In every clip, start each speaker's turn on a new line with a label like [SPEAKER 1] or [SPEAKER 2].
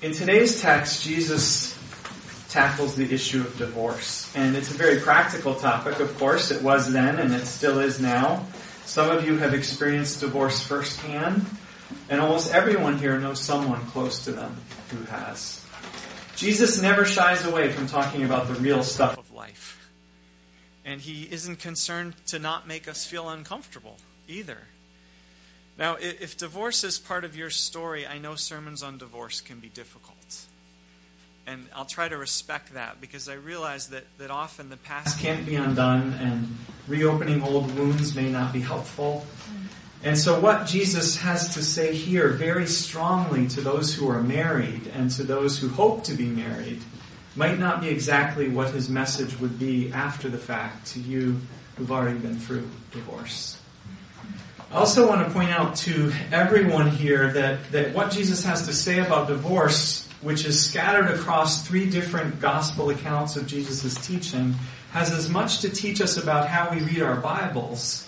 [SPEAKER 1] In today's text, Jesus tackles the issue of divorce. And it's a very practical topic, of course. It was then and it still is now. Some of you have experienced divorce firsthand, and almost everyone here knows someone close to them who has. Jesus never shies away from talking about the real stuff of life. And he isn't concerned to not make us feel uncomfortable either. Now, if divorce is part of your story, I know sermons on divorce can be difficult. And I'll try to respect that because I realize that, that often the past can't be undone and reopening old wounds may not be helpful. And so, what Jesus has to say here very strongly to those who are married and to those who hope to be married might not be exactly what his message would be after the fact to you who've already been through divorce. I also want to point out to everyone here that, that what Jesus has to say about divorce, which is scattered across three different gospel accounts of Jesus' teaching, has as much to teach us about how we read our Bibles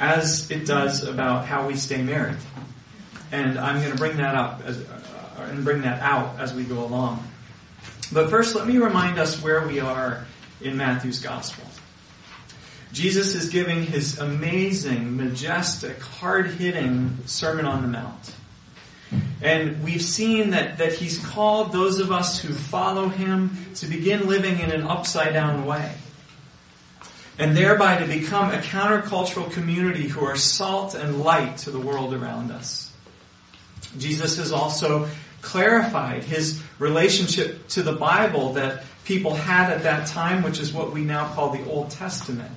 [SPEAKER 1] as it does about how we stay married. And I'm going to bring that up as, uh, and bring that out as we go along. But first, let me remind us where we are in Matthew's gospel. Jesus is giving his amazing, majestic, hard hitting Sermon on the Mount. And we've seen that, that he's called those of us who follow him to begin living in an upside down way. And thereby to become a countercultural community who are salt and light to the world around us. Jesus has also clarified his relationship to the Bible that people had at that time, which is what we now call the Old Testament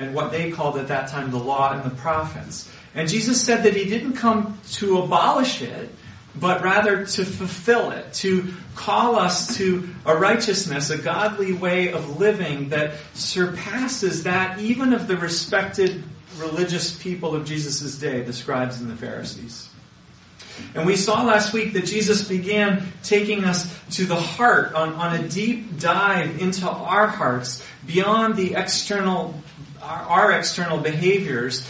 [SPEAKER 1] and what they called at that time the law and the prophets. And Jesus said that he didn't come to abolish it, but rather to fulfill it, to call us to a righteousness, a godly way of living that surpasses that even of the respected religious people of Jesus' day, the scribes and the Pharisees. And we saw last week that Jesus began taking us to the heart on, on a deep dive into our hearts beyond the external our, external behaviors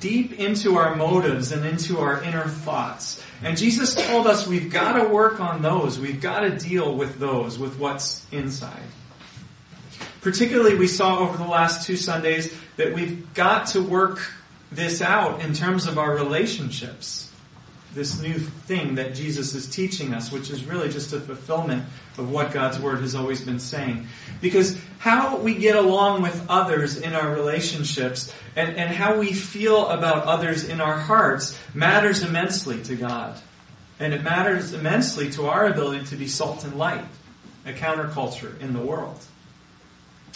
[SPEAKER 1] deep into our motives and into our inner thoughts. And Jesus told us we've got to work on those. We've got to deal with those, with what's inside. Particularly, we saw over the last two Sundays that we've got to work this out in terms of our relationships this new thing that Jesus is teaching us, which is really just a fulfillment of what God's Word has always been saying. Because how we get along with others in our relationships and, and how we feel about others in our hearts matters immensely to God. And it matters immensely to our ability to be salt and light, a counterculture in the world.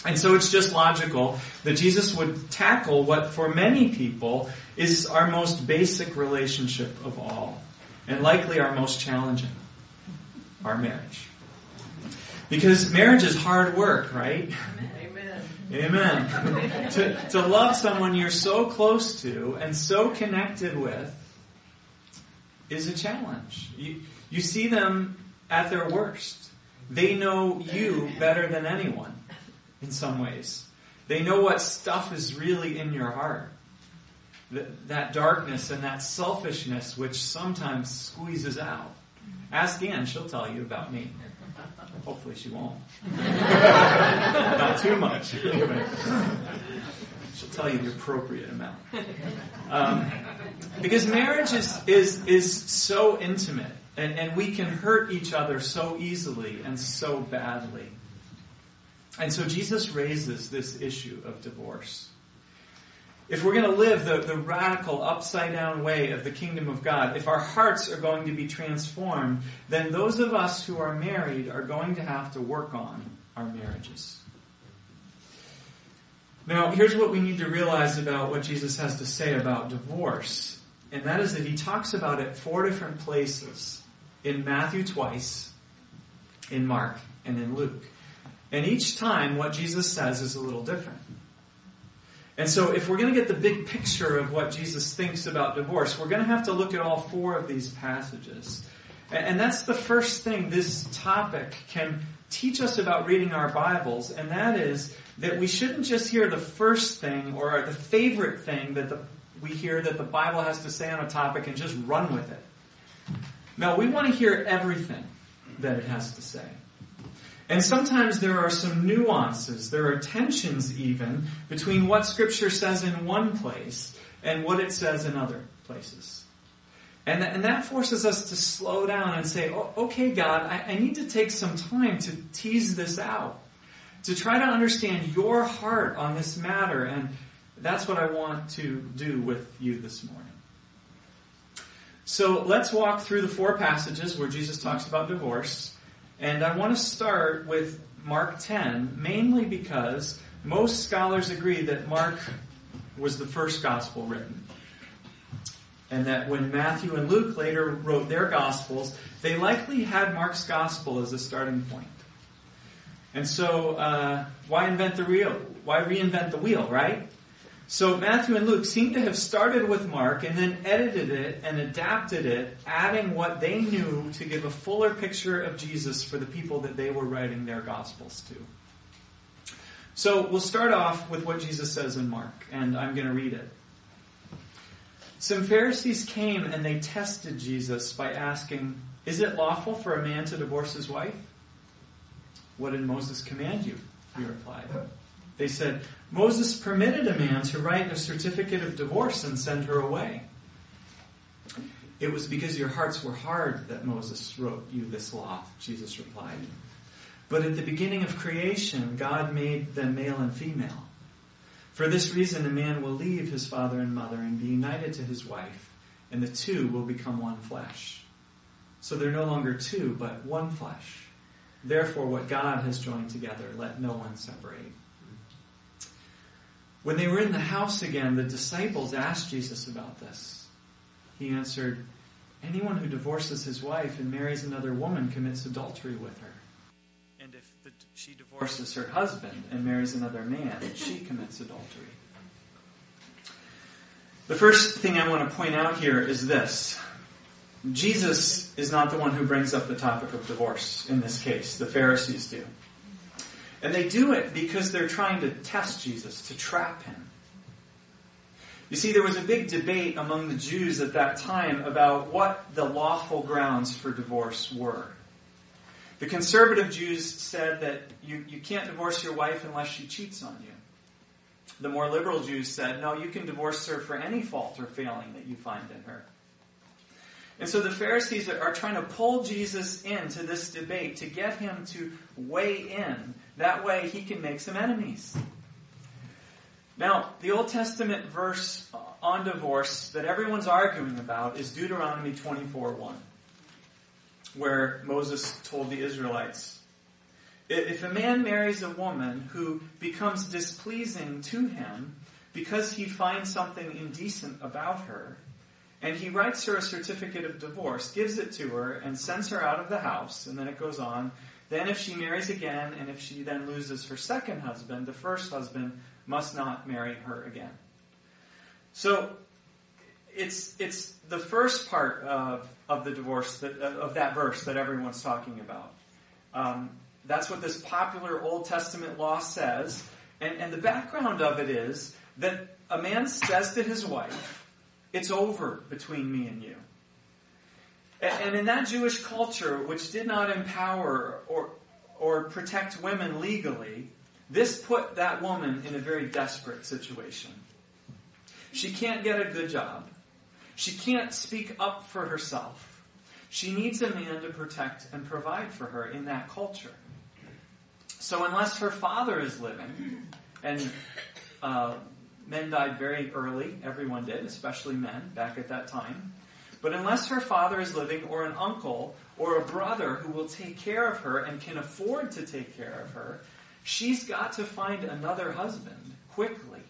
[SPEAKER 1] And so it's just logical that Jesus would tackle what for many people is our most basic relationship of all, and likely our most challenging, our marriage. Because marriage is hard work, right?
[SPEAKER 2] Amen.
[SPEAKER 1] Amen. to, to love someone you're so close to and so connected with is a challenge. You, you see them at their worst. They know you better than anyone in some ways. They know what stuff is really in your heart. That, that darkness and that selfishness which sometimes squeezes out. Ask Anne, she'll tell you about me. Hopefully she won't. Not too much. she'll tell you the appropriate amount. Um, because marriage is, is, is so intimate and, and we can hurt each other so easily and so badly. And so Jesus raises this issue of divorce. If we're going to live the, the radical upside down way of the kingdom of God, if our hearts are going to be transformed, then those of us who are married are going to have to work on our marriages. Now, here's what we need to realize about what Jesus has to say about divorce, and that is that he talks about it four different places in Matthew twice, in Mark, and in Luke. And each time, what Jesus says is a little different. And so, if we're going to get the big picture of what Jesus thinks about divorce, we're going to have to look at all four of these passages. And that's the first thing this topic can teach us about reading our Bibles, and that is that we shouldn't just hear the first thing or the favorite thing that the, we hear that the Bible has to say on a topic and just run with it. No, we want to hear everything that it has to say. And sometimes there are some nuances, there are tensions even between what Scripture says in one place and what it says in other places. And, th- and that forces us to slow down and say, oh, okay, God, I-, I need to take some time to tease this out, to try to understand your heart on this matter. And that's what I want to do with you this morning. So let's walk through the four passages where Jesus talks about divorce. And I want to start with Mark 10, mainly because most scholars agree that Mark was the first gospel written. And that when Matthew and Luke later wrote their gospels, they likely had Mark's gospel as a starting point. And so, uh, why invent the wheel? Why reinvent the wheel, right? So Matthew and Luke seem to have started with Mark and then edited it and adapted it, adding what they knew to give a fuller picture of Jesus for the people that they were writing their gospels to. So we'll start off with what Jesus says in Mark, and I'm going to read it. Some Pharisees came and they tested Jesus by asking, Is it lawful for a man to divorce his wife? What did Moses command you? He replied. They said, Moses permitted a man to write a certificate of divorce and send her away. It was because your hearts were hard that Moses wrote you this law, Jesus replied. But at the beginning of creation, God made them male and female. For this reason, a man will leave his father and mother and be united to his wife, and the two will become one flesh. So they're no longer two, but one flesh. Therefore, what God has joined together, let no one separate. When they were in the house again, the disciples asked Jesus about this. He answered, Anyone who divorces his wife and marries another woman commits adultery with her. And if the, she divorces her husband and marries another man, she commits adultery. The first thing I want to point out here is this. Jesus is not the one who brings up the topic of divorce in this case. The Pharisees do. And they do it because they're trying to test Jesus, to trap him. You see, there was a big debate among the Jews at that time about what the lawful grounds for divorce were. The conservative Jews said that you, you can't divorce your wife unless she cheats on you. The more liberal Jews said, no, you can divorce her for any fault or failing that you find in her. And so the Pharisees are trying to pull Jesus into this debate to get him to weigh in. That way he can make some enemies. Now, the Old Testament verse on divorce that everyone's arguing about is Deuteronomy 24 1, where Moses told the Israelites, If a man marries a woman who becomes displeasing to him because he finds something indecent about her, and he writes her a certificate of divorce, gives it to her, and sends her out of the house. And then it goes on. Then, if she marries again, and if she then loses her second husband, the first husband must not marry her again. So, it's it's the first part of of the divorce that, of that verse that everyone's talking about. Um, that's what this popular Old Testament law says, and and the background of it is that a man says to his wife, it's over between me and you. And in that Jewish culture, which did not empower or, or protect women legally, this put that woman in a very desperate situation. She can't get a good job. She can't speak up for herself. She needs a man to protect and provide for her in that culture. So unless her father is living, and uh, Men died very early. Everyone did, especially men back at that time. But unless her father is living, or an uncle, or a brother who will take care of her and can afford to take care of her, she's got to find another husband quickly.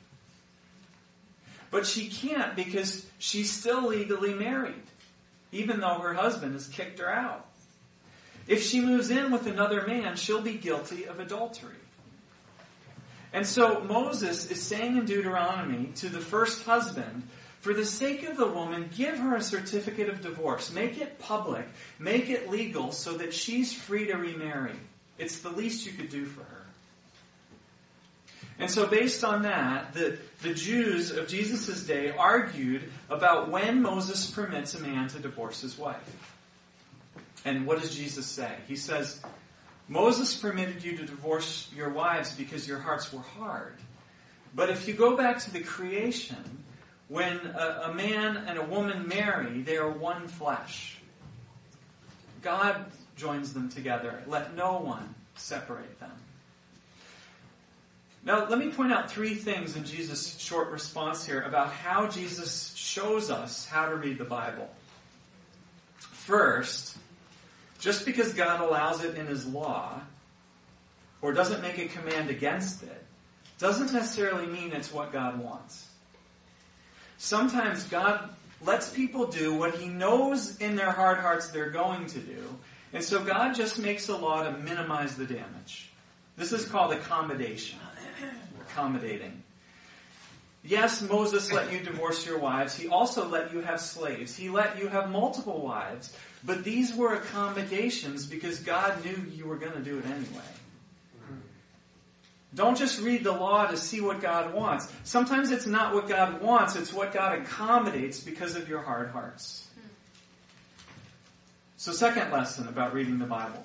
[SPEAKER 1] But she can't because she's still legally married, even though her husband has kicked her out. If she moves in with another man, she'll be guilty of adultery. And so Moses is saying in Deuteronomy to the first husband, for the sake of the woman, give her a certificate of divorce. Make it public. Make it legal so that she's free to remarry. It's the least you could do for her. And so based on that, the, the Jews of Jesus' day argued about when Moses permits a man to divorce his wife. And what does Jesus say? He says, Moses permitted you to divorce your wives because your hearts were hard. But if you go back to the creation, when a, a man and a woman marry, they are one flesh. God joins them together. Let no one separate them. Now, let me point out three things in Jesus' short response here about how Jesus shows us how to read the Bible. First, just because God allows it in His law, or doesn't make a command against it, doesn't necessarily mean it's what God wants. Sometimes God lets people do what He knows in their hard hearts they're going to do, and so God just makes a law to minimize the damage. This is called accommodation accommodating. Yes, Moses let you divorce your wives. He also let you have slaves. He let you have multiple wives. But these were accommodations because God knew you were going to do it anyway. Don't just read the law to see what God wants. Sometimes it's not what God wants, it's what God accommodates because of your hard hearts. So, second lesson about reading the Bible.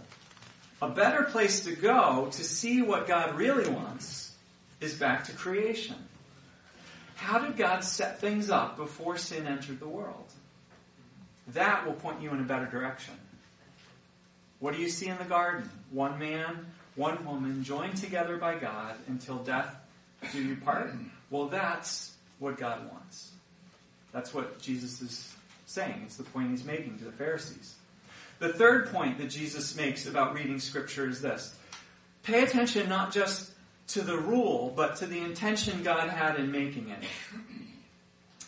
[SPEAKER 1] A better place to go to see what God really wants is back to creation. How did God set things up before sin entered the world? That will point you in a better direction. What do you see in the garden? One man, one woman joined together by God until death do you part? Well, that's what God wants. That's what Jesus is saying. It's the point he's making to the Pharisees. The third point that Jesus makes about reading Scripture is this. Pay attention not just to the rule, but to the intention God had in making it.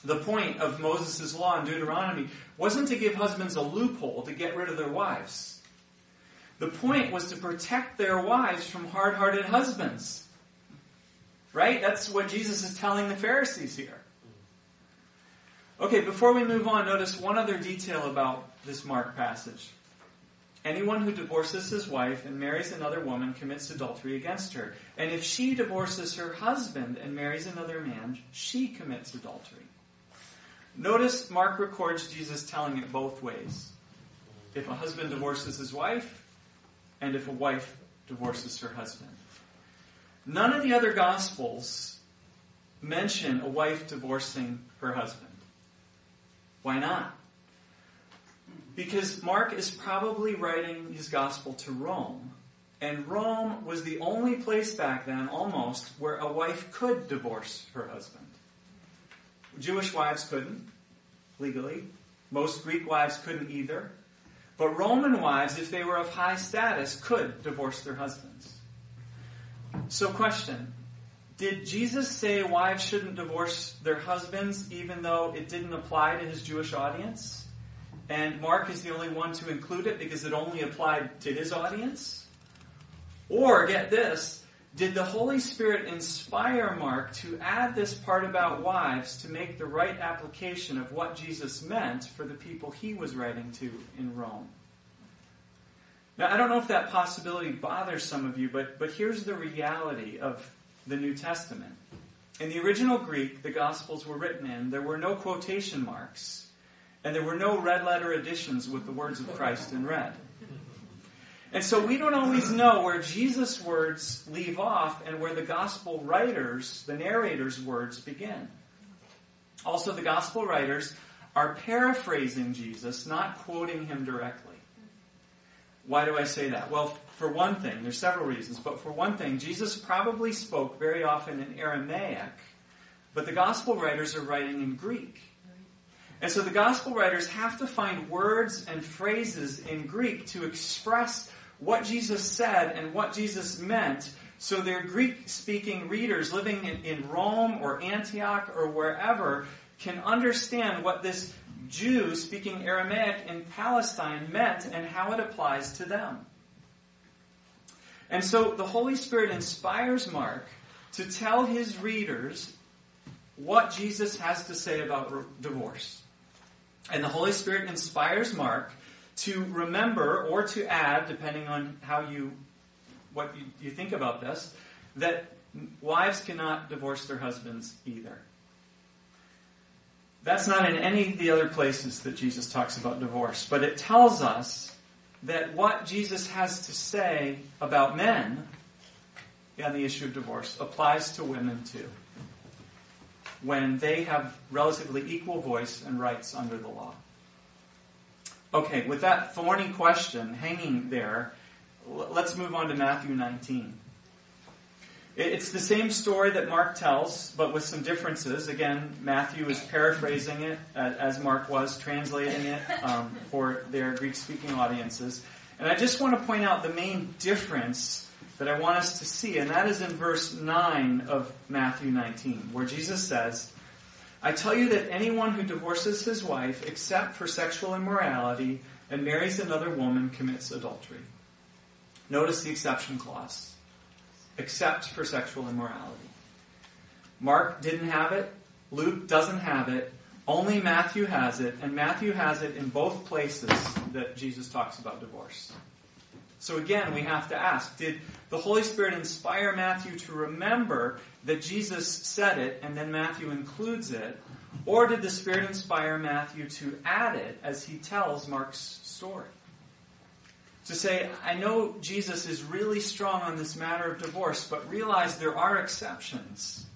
[SPEAKER 1] The point of Moses' law in Deuteronomy wasn't to give husbands a loophole to get rid of their wives. The point was to protect their wives from hard-hearted husbands. Right? That's what Jesus is telling the Pharisees here. Okay, before we move on, notice one other detail about this Mark passage. Anyone who divorces his wife and marries another woman commits adultery against her. And if she divorces her husband and marries another man, she commits adultery. Notice Mark records Jesus telling it both ways. If a husband divorces his wife, and if a wife divorces her husband. None of the other Gospels mention a wife divorcing her husband. Why not? Because Mark is probably writing his gospel to Rome. And Rome was the only place back then, almost, where a wife could divorce her husband. Jewish wives couldn't, legally. Most Greek wives couldn't either. But Roman wives, if they were of high status, could divorce their husbands. So, question Did Jesus say wives shouldn't divorce their husbands even though it didn't apply to his Jewish audience? and Mark is the only one to include it because it only applied to his audience? Or, get this, did the Holy Spirit inspire Mark to add this part about wives to make the right application of what Jesus meant for the people he was writing to in Rome? Now, I don't know if that possibility bothers some of you, but, but here's the reality of the New Testament. In the original Greek, the Gospels were written in, there were no quotation marks. And there were no red letter editions with the words of Christ in red. And so we don't always know where Jesus' words leave off and where the gospel writers, the narrator's words begin. Also, the gospel writers are paraphrasing Jesus, not quoting him directly. Why do I say that? Well, for one thing, there's several reasons, but for one thing, Jesus probably spoke very often in Aramaic, but the gospel writers are writing in Greek. And so the gospel writers have to find words and phrases in Greek to express what Jesus said and what Jesus meant so their Greek speaking readers living in, in, Rome or Antioch or wherever can understand what this Jew speaking Aramaic in Palestine meant and how it applies to them. And so the Holy Spirit inspires Mark to tell his readers what Jesus has to say about divorce. And the Holy Spirit inspires Mark to remember or to add, depending on how you, what you, you think about this, that wives cannot divorce their husbands either. That's not in any of the other places that Jesus talks about divorce, but it tells us that what Jesus has to say about men on the issue of divorce applies to women too, when they have relatively equal voice and rights under the law. Okay, with that thorny question hanging there, let's move on to Matthew 19. It's the same story that Mark tells, but with some differences. Again, Matthew is paraphrasing it as Mark was, translating it um, for their Greek speaking audiences. And I just want to point out the main difference that I want us to see, and that is in verse 9 of Matthew 19, where Jesus says, I tell you that anyone who divorces his wife except for sexual immorality and marries another woman commits adultery. Notice the exception clause except for sexual immorality. Mark didn't have it. Luke doesn't have it. Only Matthew has it, and Matthew has it in both places that Jesus talks about divorce. So again, we have to ask, did the Holy Spirit inspire Matthew to remember that Jesus said it and then Matthew includes it? Or did the Spirit inspire Matthew to add it as he tells Mark's story? to say, I know Jesus is really strong on this matter of divorce, but realize there are exceptions.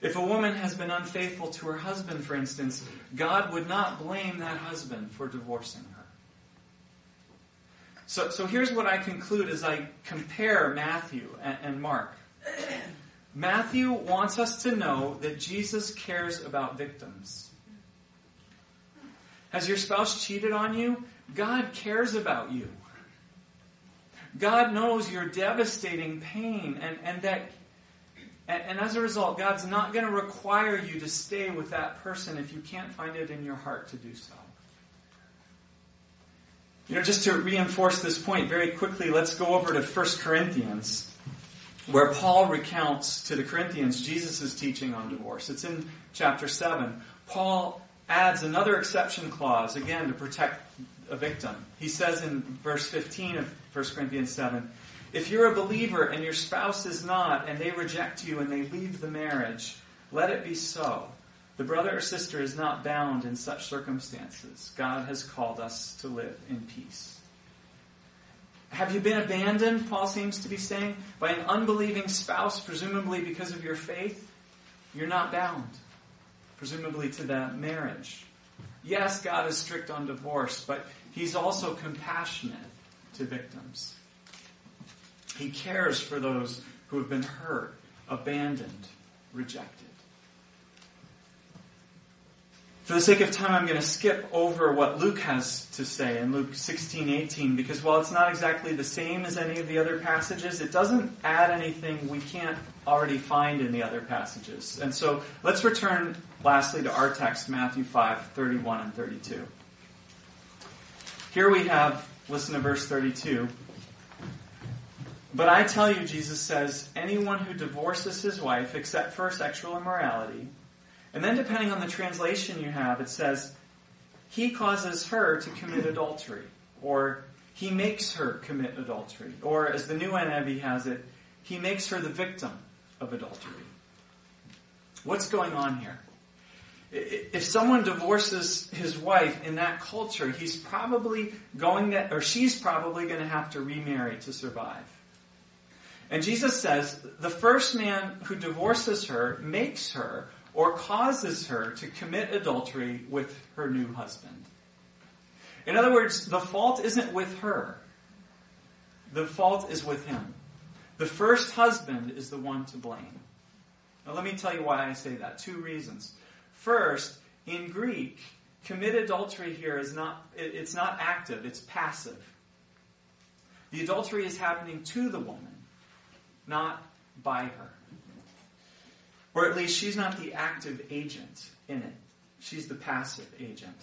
[SPEAKER 1] If a woman has been unfaithful to her husband, for instance, God would not blame that husband for divorcing her. So, so here's what I conclude as I compare Matthew and, and Mark. Matthew wants us to know that Jesus cares about victims. Has your spouse cheated on you? God cares about you. God knows your devastating pain and, and that and, and as a result, God's not going to require you to stay with that person if you can't find it in your heart to do so. You know, just to reinforce this point very quickly, let's go over to 1 Corinthians, where Paul recounts to the Corinthians Jesus' teaching on divorce. It's in chapter 7. Paul adds another exception clause, again, to protect a victim. He says in verse 15 of 1 Corinthians 7 If you're a believer and your spouse is not, and they reject you and they leave the marriage, let it be so. The brother or sister is not bound in such circumstances. God has called us to live in peace. Have you been abandoned, Paul seems to be saying, by an unbelieving spouse, presumably because of your faith? You're not bound, presumably to that marriage. Yes, God is strict on divorce, but He's also compassionate to victims. He cares for those who have been hurt, abandoned, rejected. For the sake of time, I'm going to skip over what Luke has to say in Luke 16, 18, because while it's not exactly the same as any of the other passages, it doesn't add anything we can't already find in the other passages. And so let's return lastly to our text, Matthew 5, 31 and 32. Here we have, listen to verse 32. But I tell you, Jesus says, anyone who divorces his wife except for sexual immorality, and then depending on the translation you have, it says, he causes her to commit adultery, or he makes her commit adultery, or as the new NIV has it, he makes her the victim of adultery. What's going on here? If someone divorces his wife in that culture, he's probably going to, or she's probably going to have to remarry to survive. And Jesus says the first man who divorces her makes her or causes her to commit adultery with her new husband. In other words, the fault isn't with her. The fault is with him. The first husband is the one to blame. Now let me tell you why I say that. Two reasons. First, in Greek, commit adultery here is not, it's not active, it's passive. The adultery is happening to the woman, not by her. Or at least she's not the active agent in it. She's the passive agent.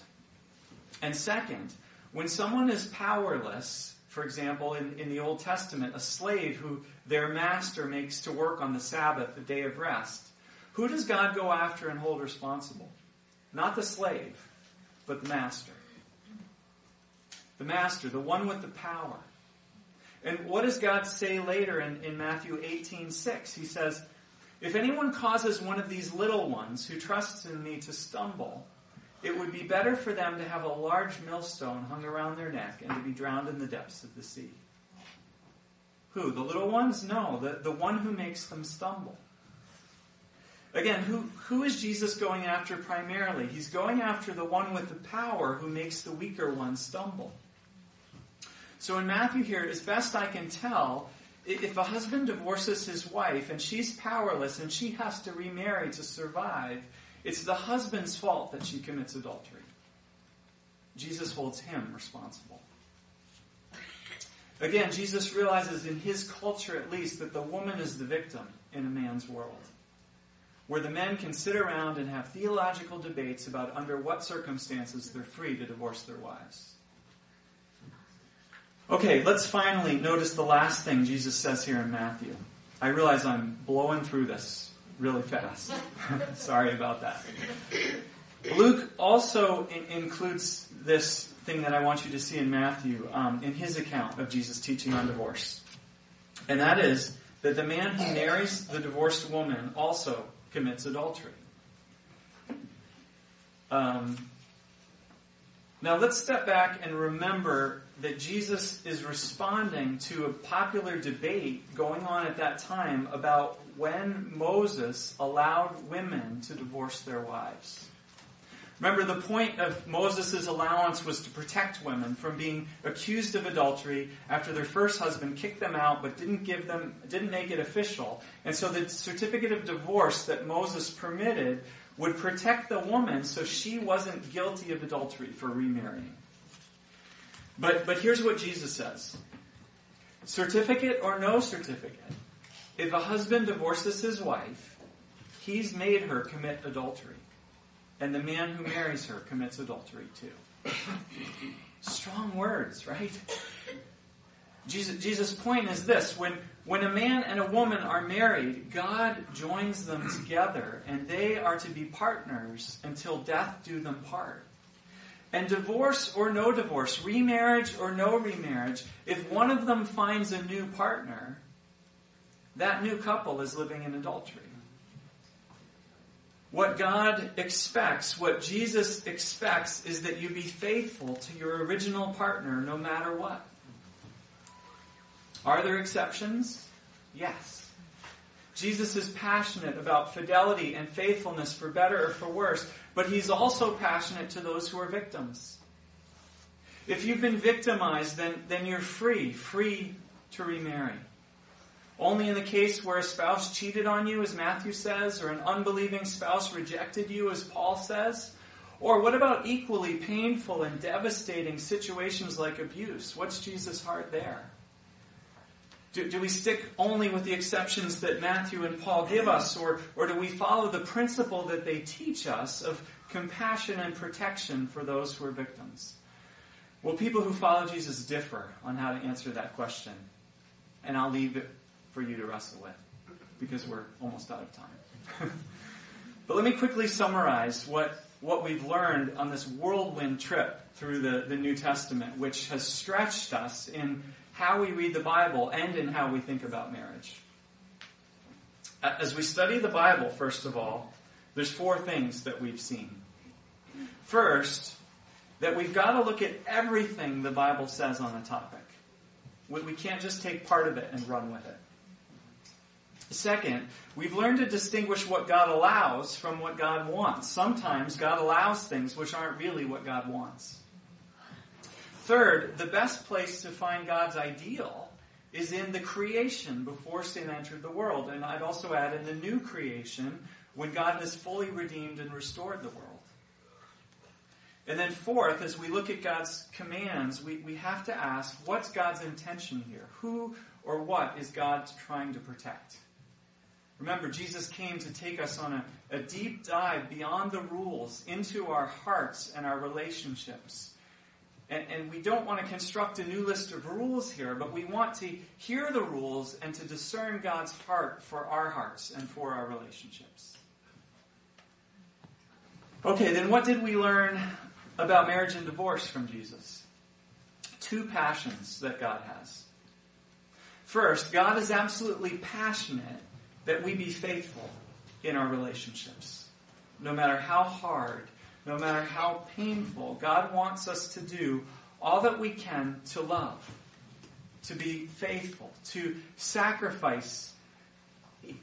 [SPEAKER 1] And second, when someone is powerless, for example, in, in the Old Testament, a slave who their master makes to work on the Sabbath, the day of rest, who does God go after and hold responsible? Not the slave, but the master. The master, the one with the power. And what does God say later in, in Matthew 18 6? He says, if anyone causes one of these little ones who trusts in me to stumble, it would be better for them to have a large millstone hung around their neck and to be drowned in the depths of the sea. Who? The little ones? No, the, the one who makes them stumble. Again, who, who is Jesus going after primarily? He's going after the one with the power who makes the weaker ones stumble. So in Matthew here, as best I can tell, if a husband divorces his wife and she's powerless and she has to remarry to survive, it's the husband's fault that she commits adultery. Jesus holds him responsible. Again, Jesus realizes in his culture at least that the woman is the victim in a man's world. Where the men can sit around and have theological debates about under what circumstances they're free to divorce their wives. Okay, let's finally notice the last thing Jesus says here in Matthew. I realize I'm blowing through this really fast. Sorry about that. Luke also in- includes this thing that I want you to see in Matthew um, in his account of Jesus teaching on divorce. And that is that the man who marries the divorced woman also commits adultery. Um, now let's step back and remember that Jesus is responding to a popular debate going on at that time about when Moses allowed women to divorce their wives. Remember, the point of Moses' allowance was to protect women from being accused of adultery after their first husband kicked them out but didn't give them, didn't make it official. And so the certificate of divorce that Moses permitted would protect the woman so she wasn't guilty of adultery for remarrying. But, but here's what Jesus says. Certificate or no certificate, if a husband divorces his wife, he's made her commit adultery. And the man who marries her commits adultery too. Strong words, right? Jesus, Jesus' point is this when, when a man and a woman are married, God joins them together, and they are to be partners until death do them part. And divorce or no divorce, remarriage or no remarriage, if one of them finds a new partner, that new couple is living in adultery. What God expects, what Jesus expects, is that you be faithful to your original partner no matter what. Are there exceptions? Yes. Jesus is passionate about fidelity and faithfulness for better or for worse, but he's also passionate to those who are victims. If you've been victimized, then, then you're free, free to remarry. Only in the case where a spouse cheated on you, as Matthew says, or an unbelieving spouse rejected you, as Paul says? Or what about equally painful and devastating situations like abuse? What's Jesus' heart there? Do, do, we stick only with the exceptions that Matthew and Paul give us, or, or do we follow the principle that they teach us of compassion and protection for those who are victims? Well, people who follow Jesus differ on how to answer that question. And I'll leave it for you to wrestle with, because we're almost out of time. but let me quickly summarize what, what we've learned on this whirlwind trip through the, the New Testament, which has stretched us in how we read the Bible and in how we think about marriage. As we study the Bible, first of all, there's four things that we've seen. First, that we've got to look at everything the Bible says on a topic. We can't just take part of it and run with it. Second, we've learned to distinguish what God allows from what God wants. Sometimes God allows things which aren't really what God wants. Third, the best place to find God's ideal is in the creation before sin entered the world. And I'd also add in the new creation when God has fully redeemed and restored the world. And then fourth, as we look at God's commands, we, we have to ask, what's God's intention here? Who or what is God trying to protect? Remember, Jesus came to take us on a, a deep dive beyond the rules into our hearts and our relationships and, and we don't want to construct a new list of rules here, but we want to hear the rules and to discern God's heart for our hearts and for our relationships. Okay, then what did we learn about marriage and divorce from Jesus? Two passions that God has. First, God is absolutely passionate that we be faithful in our relationships, no matter how hard no matter how painful, God wants us to do all that we can to love, to be faithful, to sacrifice,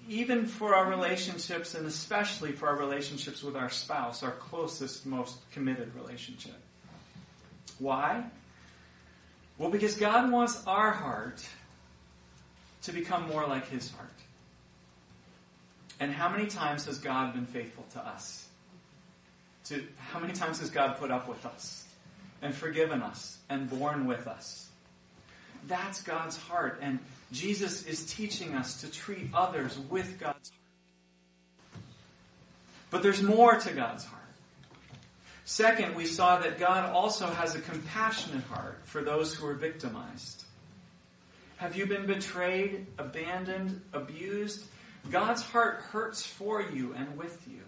[SPEAKER 1] even for our relationships and especially for our relationships with our spouse, our closest, most committed relationship. Why? Well, because God wants our heart to become more like His heart. And how many times has God been faithful to us? To, how many times has God put up with us and forgiven us and borne with us? That's God's heart. And Jesus is teaching us to treat others with God's heart. But there's more to God's heart. Second, we saw that God also has a compassionate heart for those who are victimized. Have you been betrayed, abandoned, abused? God's heart hurts for you and with you.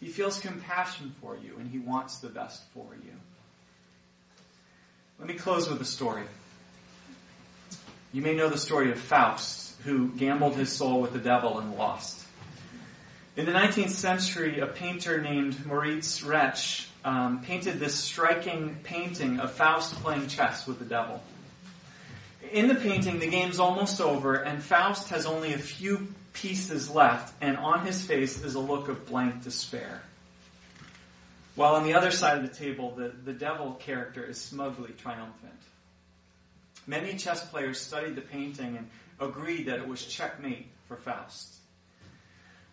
[SPEAKER 1] He feels compassion for you and he wants the best for you. Let me close with a story. You may know the story of Faust, who gambled his soul with the devil and lost. In the 19th century, a painter named Moritz Retzsch um, painted this striking painting of Faust playing chess with the devil. In the painting, the game's almost over, and Faust has only a few pieces left, and on his face is a look of blank despair. While on the other side of the table, the, the devil character is smugly triumphant. Many chess players studied the painting and agreed that it was checkmate for Faust.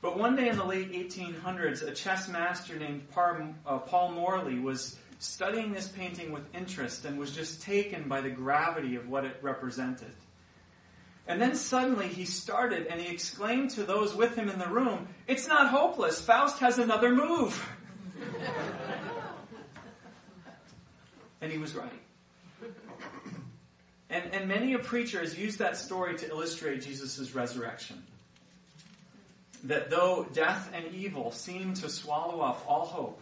[SPEAKER 1] But one day in the late 1800s, a chess master named uh, Paul Morphy was studying this painting with interest and was just taken by the gravity of what it represented. And then suddenly he started and he exclaimed to those with him in the room, It's not hopeless. Faust has another move. and he was right. And, and many a preacher has used that story to illustrate Jesus' resurrection that though death and evil seemed to swallow up all hope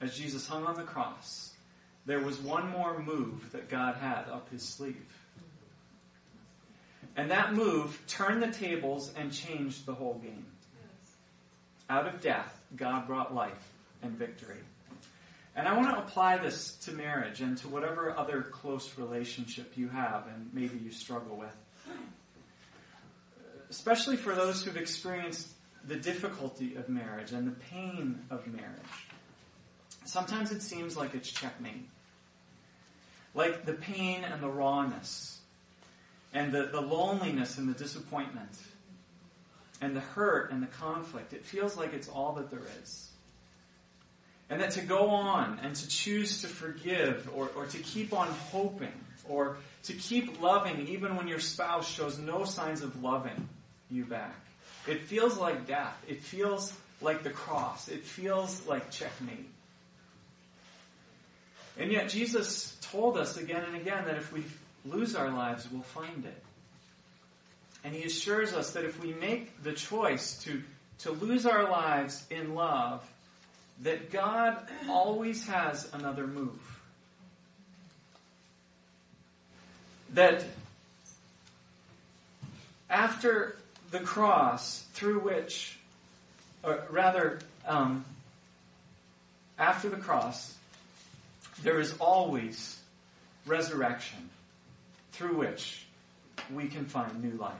[SPEAKER 1] as Jesus hung on the cross, there was one more move that God had up his sleeve. And that move turned the tables and changed the whole game. Out of death, God brought life and victory. And I want to apply this to marriage and to whatever other close relationship you have and maybe you struggle with especially for those who've experienced the difficulty of marriage and the pain of marriage. Sometimes it seems like it's checkmate. Like the pain and the rawness, and the, the loneliness and the disappointment, and the hurt and the conflict. It feels like it's all that there is. And that to go on and to choose to forgive or, or to keep on hoping or to keep loving even when your spouse shows no signs of loving you back. It feels like death. It feels like the cross. It feels like checkmate. And yet Jesus told us again and again that if we lose our lives, we'll find it. And he assures us that if we make the choice to, to lose our lives in love, that God always has another move. That after the cross through which, or rather, um, after the cross, there is always resurrection through which we can find new life.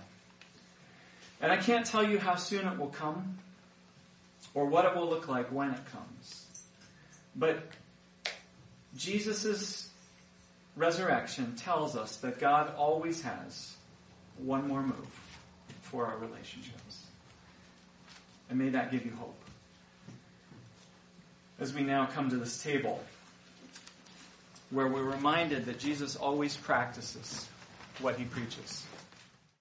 [SPEAKER 1] And I can't tell you how soon it will come or what it will look like when it comes. But Jesus' resurrection tells us that God always has one more move for our relationships. And may that give you hope. As we now come to this table, where we're reminded that Jesus always practices what he preaches.